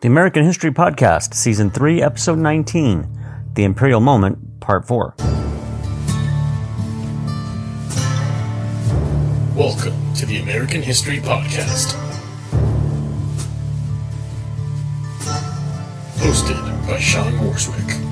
The American History Podcast, Season 3, Episode 19 The Imperial Moment, Part 4. Welcome to the American History Podcast. Hosted by Sean Morswick.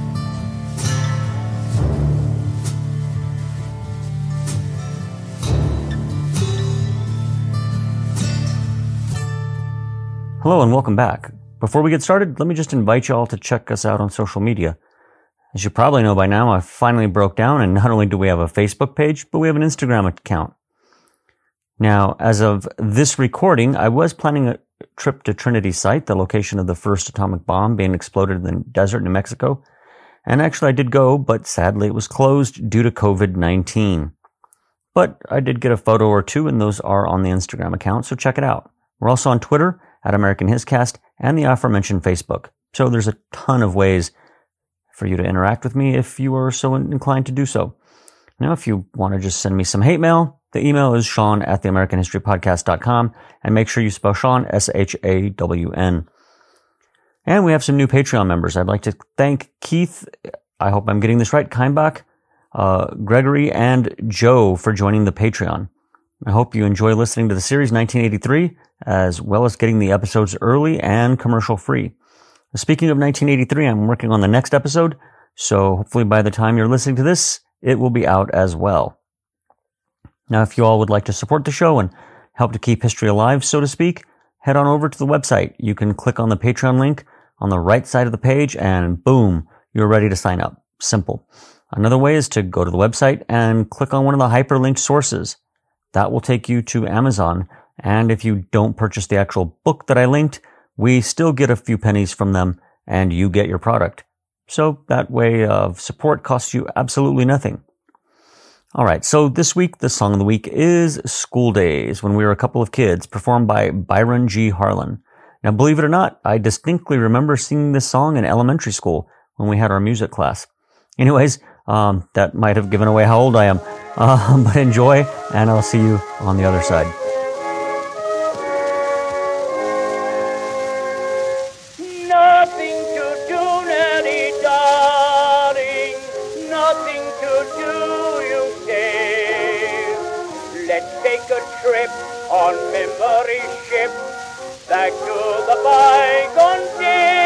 Hello and welcome back. Before we get started, let me just invite you all to check us out on social media. As you probably know by now, I finally broke down and not only do we have a Facebook page, but we have an Instagram account. Now, as of this recording, I was planning a trip to Trinity Site, the location of the first atomic bomb being exploded in the desert, New Mexico. And actually I did go, but sadly it was closed due to COVID-19. But I did get a photo or two and those are on the Instagram account, so check it out. We're also on Twitter at American Hiscast and the aforementioned Facebook. So there's a ton of ways for you to interact with me if you are so inclined to do so. Now, if you want to just send me some hate mail, the email is sean at the Podcast.com and make sure you spell Sean S-H-A-W-N. And we have some new Patreon members. I'd like to thank Keith. I hope I'm getting this right. Keimbach, uh, Gregory and Joe for joining the Patreon. I hope you enjoy listening to the series 1983 as well as getting the episodes early and commercial free. Speaking of 1983, I'm working on the next episode, so hopefully by the time you're listening to this, it will be out as well. Now, if you all would like to support the show and help to keep history alive, so to speak, head on over to the website. You can click on the Patreon link on the right side of the page and boom, you're ready to sign up. Simple. Another way is to go to the website and click on one of the hyperlinked sources. That will take you to Amazon and if you don't purchase the actual book that I linked, we still get a few pennies from them and you get your product. So that way of support costs you absolutely nothing. All right. So this week, the song of the week is School Days when we were a couple of kids performed by Byron G. Harlan. Now, believe it or not, I distinctly remember singing this song in elementary school when we had our music class. Anyways, um, that might have given away how old I am. Uh, but enjoy, and I'll see you on the other side. memory ship back to the bygone days.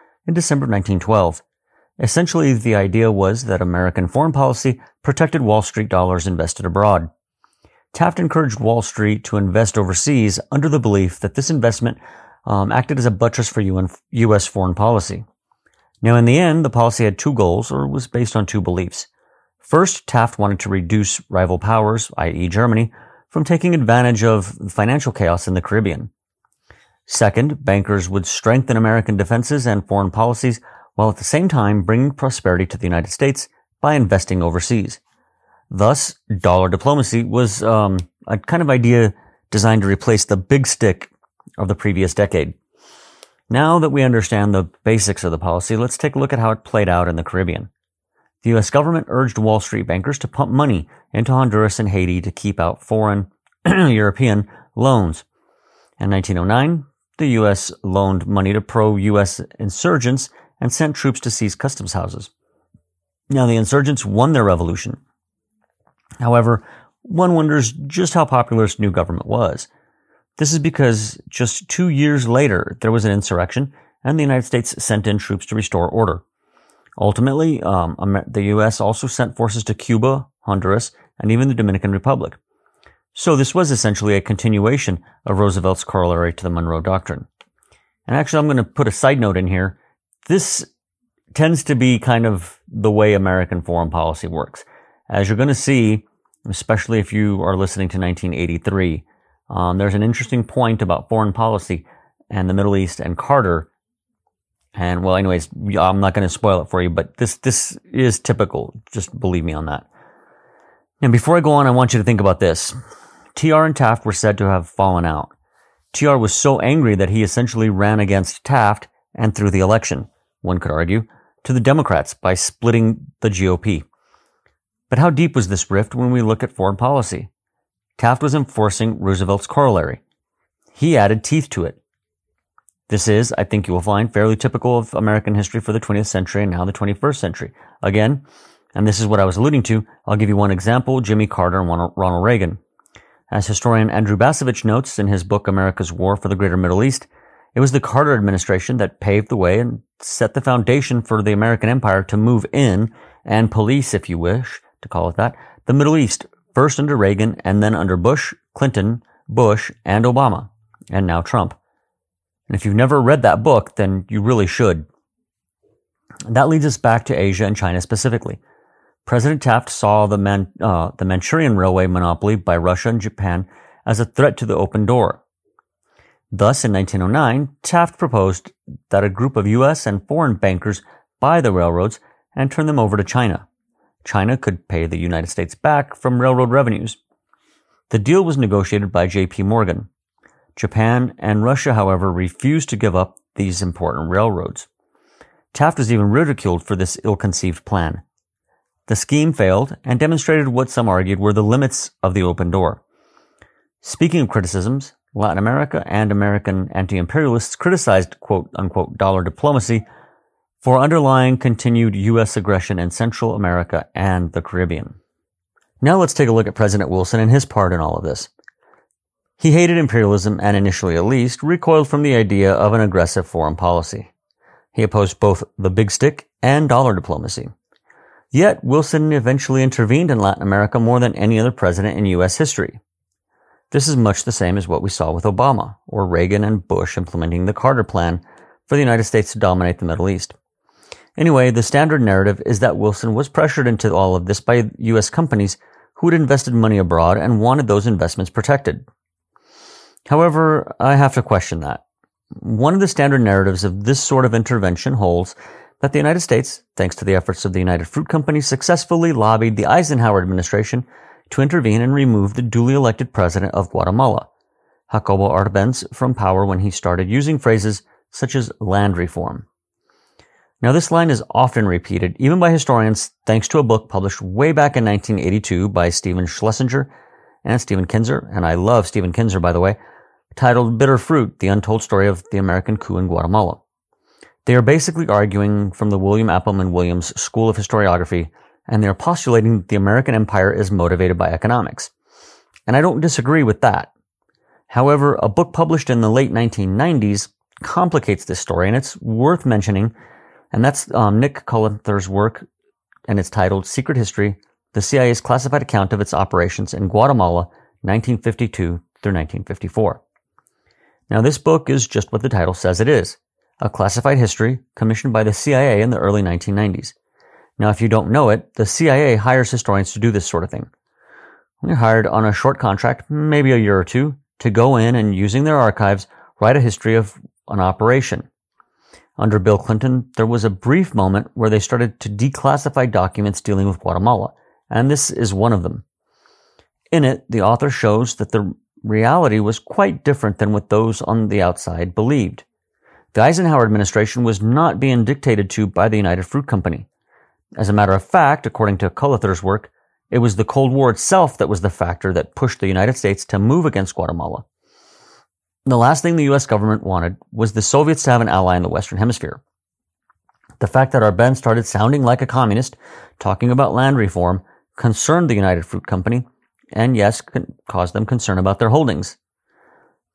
in December 1912. Essentially, the idea was that American foreign policy protected Wall Street dollars invested abroad. Taft encouraged Wall Street to invest overseas under the belief that this investment um, acted as a buttress for U.S. foreign policy. Now, in the end, the policy had two goals, or was based on two beliefs. First, Taft wanted to reduce rival powers, i.e. Germany, from taking advantage of financial chaos in the Caribbean. Second, bankers would strengthen American defenses and foreign policies while at the same time bringing prosperity to the United States by investing overseas. Thus, dollar diplomacy was um, a kind of idea designed to replace the big stick of the previous decade. Now that we understand the basics of the policy, let's take a look at how it played out in the Caribbean. The U.S. government urged Wall Street bankers to pump money into Honduras and Haiti to keep out foreign European loans. In 1909, the U.S. loaned money to pro-U.S. insurgents and sent troops to seize customs houses. Now, the insurgents won their revolution. However, one wonders just how popular this new government was. This is because just two years later, there was an insurrection and the United States sent in troops to restore order. Ultimately, um, the U.S. also sent forces to Cuba, Honduras, and even the Dominican Republic. So this was essentially a continuation of Roosevelt's corollary to the Monroe Doctrine. And actually, I'm going to put a side note in here. This tends to be kind of the way American foreign policy works. As you're going to see, especially if you are listening to 1983, um, there's an interesting point about foreign policy and the Middle East and Carter. And well, anyways, I'm not going to spoil it for you, but this, this is typical. Just believe me on that. And before I go on, I want you to think about this. TR and Taft were said to have fallen out. TR was so angry that he essentially ran against Taft and threw the election, one could argue, to the Democrats by splitting the GOP. But how deep was this rift when we look at foreign policy? Taft was enforcing Roosevelt's corollary. He added teeth to it. This is, I think you will find, fairly typical of American history for the 20th century and now the 21st century. Again, and this is what I was alluding to, I'll give you one example, Jimmy Carter and Ronald Reagan. As historian Andrew Bacevich notes in his book America's War for the Greater Middle East, it was the Carter administration that paved the way and set the foundation for the American empire to move in and police, if you wish to call it that, the Middle East, first under Reagan and then under Bush, Clinton, Bush, and Obama, and now Trump. And if you've never read that book, then you really should. That leads us back to Asia and China specifically. President Taft saw the, Man- uh, the Manchurian Railway monopoly by Russia and Japan as a threat to the open door. Thus, in 1909, Taft proposed that a group of U.S. and foreign bankers buy the railroads and turn them over to China. China could pay the United States back from railroad revenues. The deal was negotiated by J.P. Morgan. Japan and Russia, however, refused to give up these important railroads. Taft was even ridiculed for this ill-conceived plan. The scheme failed and demonstrated what some argued were the limits of the open door. Speaking of criticisms, Latin America and American anti-imperialists criticized quote unquote dollar diplomacy for underlying continued U.S. aggression in Central America and the Caribbean. Now let's take a look at President Wilson and his part in all of this. He hated imperialism and initially at least recoiled from the idea of an aggressive foreign policy. He opposed both the big stick and dollar diplomacy. Yet Wilson eventually intervened in Latin America more than any other president in U.S. history. This is much the same as what we saw with Obama, or Reagan and Bush implementing the Carter Plan for the United States to dominate the Middle East. Anyway, the standard narrative is that Wilson was pressured into all of this by U.S. companies who had invested money abroad and wanted those investments protected. However, I have to question that. One of the standard narratives of this sort of intervention holds that the United States, thanks to the efforts of the United Fruit Company, successfully lobbied the Eisenhower administration to intervene and remove the duly elected president of Guatemala, Jacobo Arbenz, from power when he started using phrases such as land reform. Now, this line is often repeated, even by historians, thanks to a book published way back in 1982 by Stephen Schlesinger and Stephen Kinzer, and I love Stephen Kinzer, by the way, titled Bitter Fruit, The Untold Story of the American Coup in Guatemala. They are basically arguing from the William Appleman Williams School of Historiography, and they are postulating that the American empire is motivated by economics. And I don't disagree with that. However, a book published in the late 1990s complicates this story, and it's worth mentioning, and that's um, Nick Cullather's work, and it's titled Secret History, the CIA's classified account of its operations in Guatemala, 1952 through 1954. Now, this book is just what the title says it is a classified history commissioned by the CIA in the early 1990s. Now, if you don't know it, the CIA hires historians to do this sort of thing. They're hired on a short contract, maybe a year or two, to go in and using their archives, write a history of an operation. Under Bill Clinton, there was a brief moment where they started to declassify documents dealing with Guatemala, and this is one of them. In it, the author shows that the reality was quite different than what those on the outside believed. The Eisenhower administration was not being dictated to by the United Fruit Company. As a matter of fact, according to Cullather's work, it was the Cold War itself that was the factor that pushed the United States to move against Guatemala. The last thing the US government wanted was the Soviets to have an ally in the Western Hemisphere. The fact that Arbenz started sounding like a communist, talking about land reform, concerned the United Fruit Company, and yes, caused them concern about their holdings.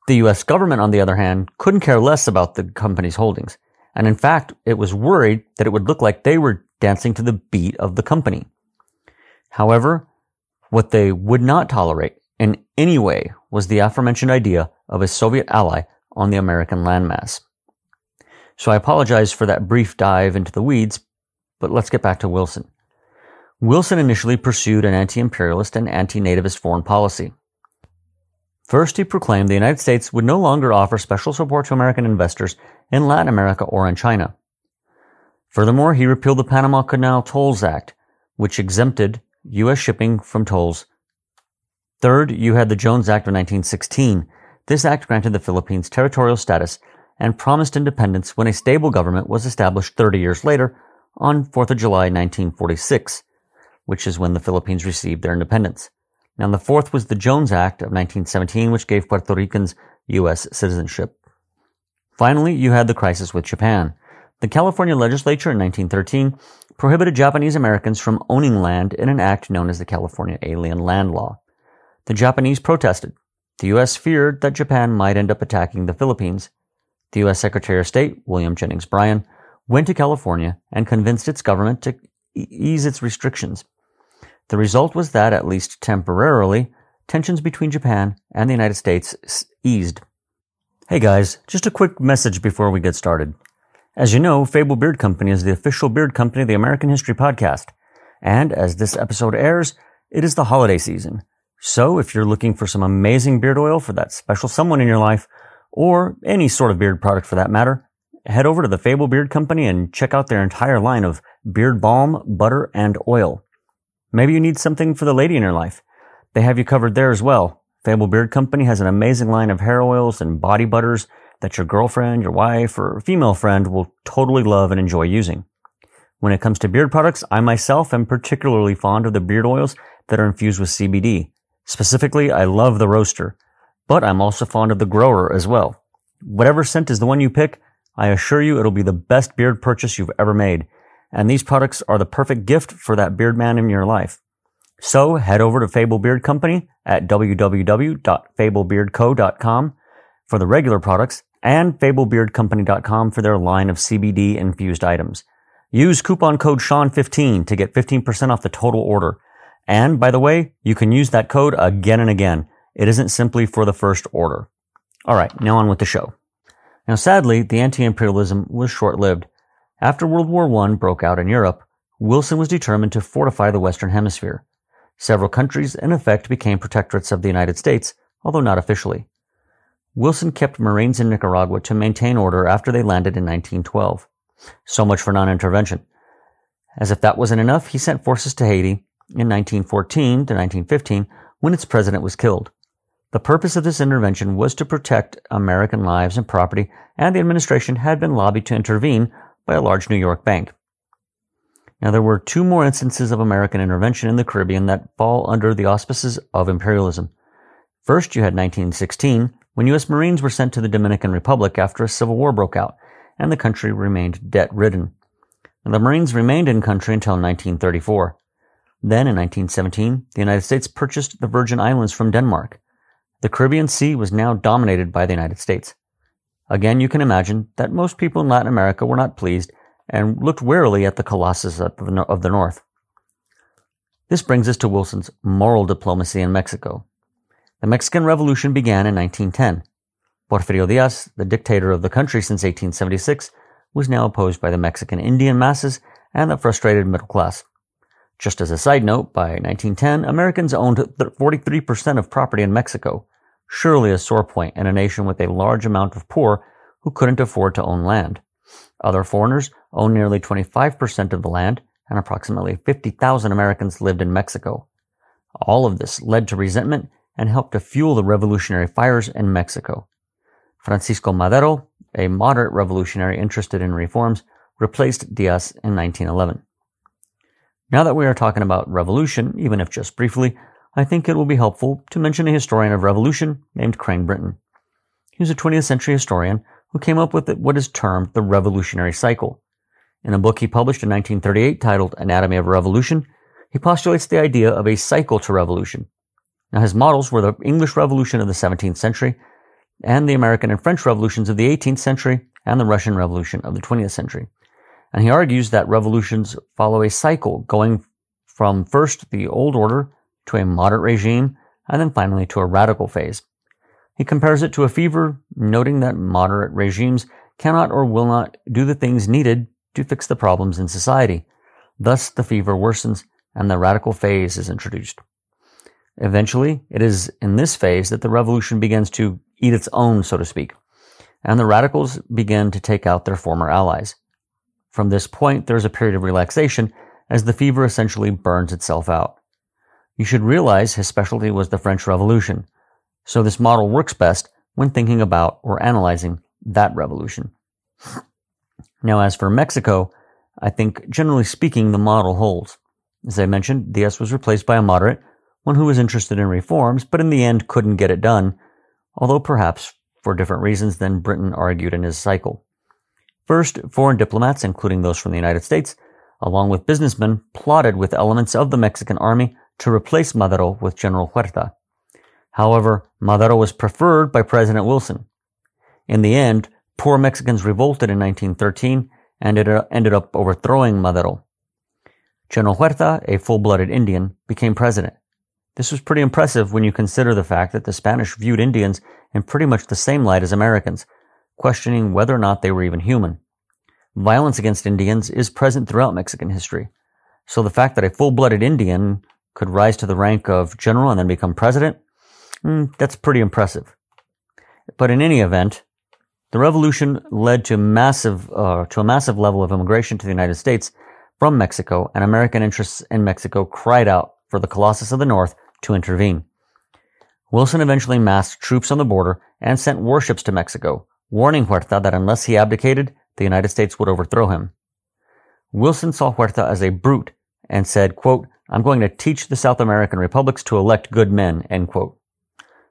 The US government, on the other hand, couldn't care less about the company's holdings. And in fact, it was worried that it would look like they were dancing to the beat of the company. However, what they would not tolerate in any way was the aforementioned idea of a Soviet ally on the American landmass. So I apologize for that brief dive into the weeds, but let's get back to Wilson. Wilson initially pursued an anti-imperialist and anti-nativist foreign policy. First, he proclaimed the United States would no longer offer special support to American investors in Latin America or in China. Furthermore, he repealed the Panama Canal Tolls Act, which exempted U.S. shipping from tolls. Third, you had the Jones Act of 1916. This act granted the Philippines territorial status and promised independence when a stable government was established 30 years later on 4th of July 1946, which is when the Philippines received their independence. Now, the fourth was the Jones Act of 1917, which gave Puerto Ricans U.S. citizenship. Finally, you had the crisis with Japan. The California legislature in 1913 prohibited Japanese Americans from owning land in an act known as the California Alien Land Law. The Japanese protested. The U.S. feared that Japan might end up attacking the Philippines. The U.S. Secretary of State, William Jennings Bryan, went to California and convinced its government to ease its restrictions. The result was that, at least temporarily, tensions between Japan and the United States eased. Hey guys, just a quick message before we get started. As you know, Fable Beard Company is the official beard company of the American History Podcast. And as this episode airs, it is the holiday season. So if you're looking for some amazing beard oil for that special someone in your life, or any sort of beard product for that matter, head over to the Fable Beard Company and check out their entire line of beard balm, butter, and oil. Maybe you need something for the lady in your life. They have you covered there as well. Fable Beard Company has an amazing line of hair oils and body butters that your girlfriend, your wife, or female friend will totally love and enjoy using. When it comes to beard products, I myself am particularly fond of the beard oils that are infused with CBD. Specifically, I love the roaster, but I'm also fond of the grower as well. Whatever scent is the one you pick, I assure you it'll be the best beard purchase you've ever made and these products are the perfect gift for that beard man in your life. So head over to Fable Beard Company at www.fablebeardco.com for the regular products and fablebeardcompany.com for their line of CBD infused items. Use coupon code Sean15 to get 15% off the total order. And by the way, you can use that code again and again. It isn't simply for the first order. All right, now on with the show. Now sadly, the anti-imperialism was short-lived. After World War I broke out in Europe, Wilson was determined to fortify the Western Hemisphere. Several countries, in effect, became protectorates of the United States, although not officially. Wilson kept Marines in Nicaragua to maintain order after they landed in 1912. So much for non-intervention. As if that wasn't enough, he sent forces to Haiti in 1914 to 1915 when its president was killed. The purpose of this intervention was to protect American lives and property, and the administration had been lobbied to intervene by a large New York bank. Now, there were two more instances of American intervention in the Caribbean that fall under the auspices of imperialism. First, you had 1916, when U.S. Marines were sent to the Dominican Republic after a civil war broke out, and the country remained debt ridden. The Marines remained in country until 1934. Then, in 1917, the United States purchased the Virgin Islands from Denmark. The Caribbean Sea was now dominated by the United States. Again, you can imagine that most people in Latin America were not pleased and looked warily at the colossus of the North. This brings us to Wilson's moral diplomacy in Mexico. The Mexican Revolution began in 1910. Porfirio Diaz, the dictator of the country since 1876, was now opposed by the Mexican Indian masses and the frustrated middle class. Just as a side note, by 1910, Americans owned 43% of property in Mexico, surely a sore point in a nation with a large amount of poor who couldn't afford to own land. Other foreigners owned nearly 25% of the land, and approximately 50,000 Americans lived in Mexico. All of this led to resentment and helped to fuel the revolutionary fires in Mexico. Francisco Madero, a moderate revolutionary interested in reforms, replaced Diaz in 1911. Now that we are talking about revolution, even if just briefly, I think it will be helpful to mention a historian of revolution named Crane Brinton. He was a 20th century historian who came up with what is termed the revolutionary cycle. In a book he published in 1938 titled Anatomy of Revolution, he postulates the idea of a cycle to revolution. Now his models were the English Revolution of the 17th century, and the American and French revolutions of the 18th century and the Russian Revolution of the 20th century. And he argues that revolutions follow a cycle going from first the old order to a moderate regime and then finally to a radical phase. He compares it to a fever, noting that moderate regimes cannot or will not do the things needed to fix the problems in society. Thus, the fever worsens and the radical phase is introduced. Eventually, it is in this phase that the revolution begins to eat its own, so to speak, and the radicals begin to take out their former allies. From this point, there is a period of relaxation as the fever essentially burns itself out. You should realize his specialty was the French Revolution, so this model works best when thinking about or analyzing that revolution. Now, as for Mexico, I think generally speaking, the model holds. As I mentioned, Diaz was replaced by a moderate, one who was interested in reforms, but in the end couldn't get it done, although perhaps for different reasons than Brinton argued in his cycle. First, foreign diplomats, including those from the United States, along with businessmen, plotted with elements of the Mexican army to replace Madero with General Huerta. However, Madero was preferred by President Wilson. In the end, poor Mexicans revolted in 1913 and it ended up overthrowing Madero. General Huerta, a full-blooded Indian, became president. This was pretty impressive when you consider the fact that the Spanish viewed Indians in pretty much the same light as Americans, questioning whether or not they were even human. Violence against Indians is present throughout Mexican history. So the fact that a full-blooded Indian could rise to the rank of general and then become president, mm, that's pretty impressive. But in any event, the revolution led to massive, uh, to a massive level of immigration to the United States from Mexico, and American interests in Mexico cried out for the Colossus of the North to intervene. Wilson eventually massed troops on the border and sent warships to Mexico, warning Huerta that unless he abdicated, the United States would overthrow him. Wilson saw Huerta as a brute and said, quote, I'm going to teach the South American republics to elect good men, end quote.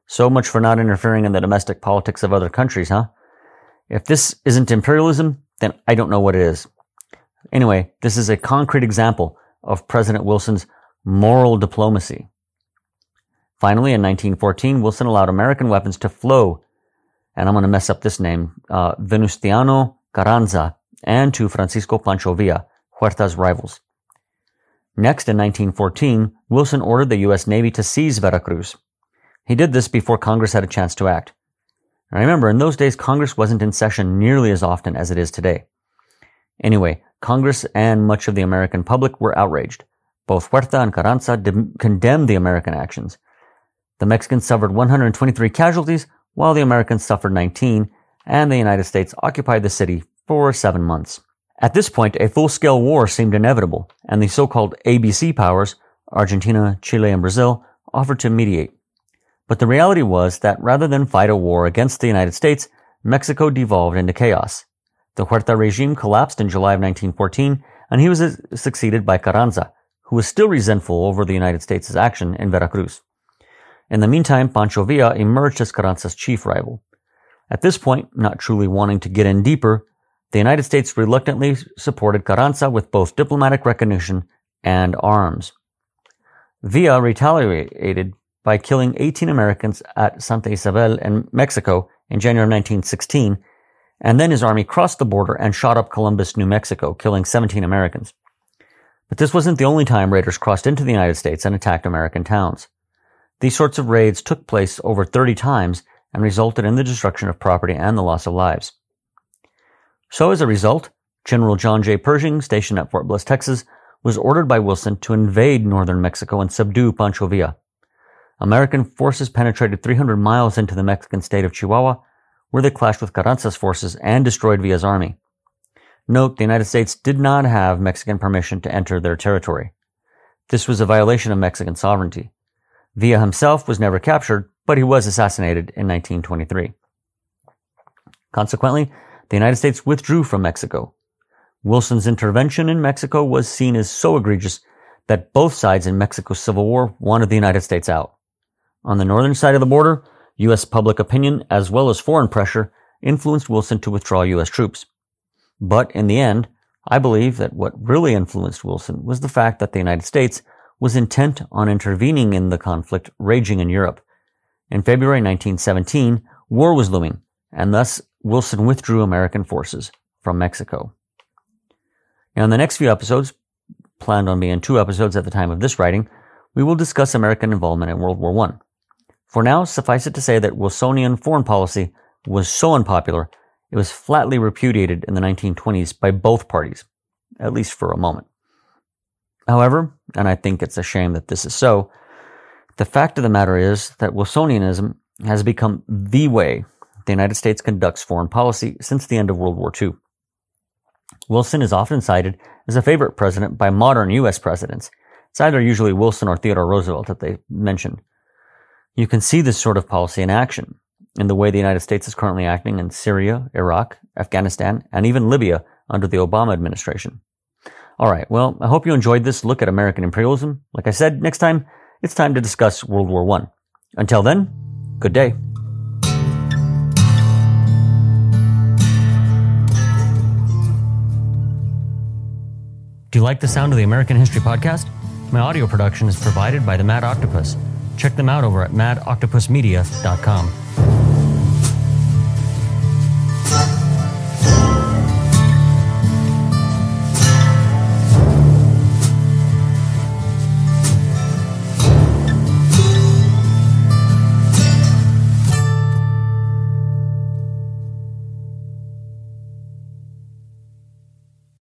So much for not interfering in the domestic politics of other countries, huh? If this isn't imperialism, then I don't know what it is. Anyway, this is a concrete example of President Wilson's moral diplomacy. Finally, in 1914, Wilson allowed American weapons to flow, and I'm going to mess up this name, uh, Venustiano Carranza, and to Francisco Pancho Villa, Huerta's rivals. Next, in 1914, Wilson ordered the U.S. Navy to seize Veracruz. He did this before Congress had a chance to act. Now remember, in those days, Congress wasn't in session nearly as often as it is today. Anyway, Congress and much of the American public were outraged. Both Huerta and Carranza condemned the American actions. The Mexicans suffered 123 casualties, while the Americans suffered 19, and the United States occupied the city for seven months. At this point, a full-scale war seemed inevitable, and the so-called ABC powers, Argentina, Chile, and Brazil, offered to mediate. But the reality was that rather than fight a war against the United States, Mexico devolved into chaos. The Huerta regime collapsed in July of 1914, and he was succeeded by Carranza, who was still resentful over the United States' action in Veracruz. In the meantime, Pancho Villa emerged as Carranza's chief rival. At this point, not truly wanting to get in deeper, the United States reluctantly supported Carranza with both diplomatic recognition and arms. Villa retaliated by killing 18 Americans at Santa Isabel in Mexico in January 1916, and then his army crossed the border and shot up Columbus, New Mexico, killing 17 Americans. But this wasn't the only time raiders crossed into the United States and attacked American towns. These sorts of raids took place over 30 times and resulted in the destruction of property and the loss of lives. So as a result, General John J. Pershing, stationed at Fort Bliss, Texas, was ordered by Wilson to invade northern Mexico and subdue Pancho Villa. American forces penetrated 300 miles into the Mexican state of Chihuahua, where they clashed with Carranza's forces and destroyed Villa's army. Note, the United States did not have Mexican permission to enter their territory. This was a violation of Mexican sovereignty. Villa himself was never captured, but he was assassinated in 1923. Consequently, the United States withdrew from Mexico. Wilson's intervention in Mexico was seen as so egregious that both sides in Mexico's civil war wanted the United States out. On the northern side of the border, U.S. public opinion as well as foreign pressure influenced Wilson to withdraw U.S. troops. But in the end, I believe that what really influenced Wilson was the fact that the United States was intent on intervening in the conflict raging in Europe. In February 1917, war was looming, and thus Wilson withdrew American forces from Mexico. Now, in the next few episodes, planned on being two episodes at the time of this writing, we will discuss American involvement in World War I. For now, suffice it to say that Wilsonian foreign policy was so unpopular, it was flatly repudiated in the 1920s by both parties, at least for a moment. However, and I think it's a shame that this is so, the fact of the matter is that Wilsonianism has become the way the United States conducts foreign policy since the end of World War II. Wilson is often cited as a favorite president by modern U.S. presidents. It's either usually Wilson or Theodore Roosevelt that they mention. You can see this sort of policy in action in the way the United States is currently acting in Syria, Iraq, Afghanistan, and even Libya under the Obama administration. All right. Well, I hope you enjoyed this look at American imperialism. Like I said, next time it's time to discuss World War I. Until then, good day. Do you like the sound of the American History Podcast? My audio production is provided by the Mad Octopus. Check them out over at madoctopusmedia.com.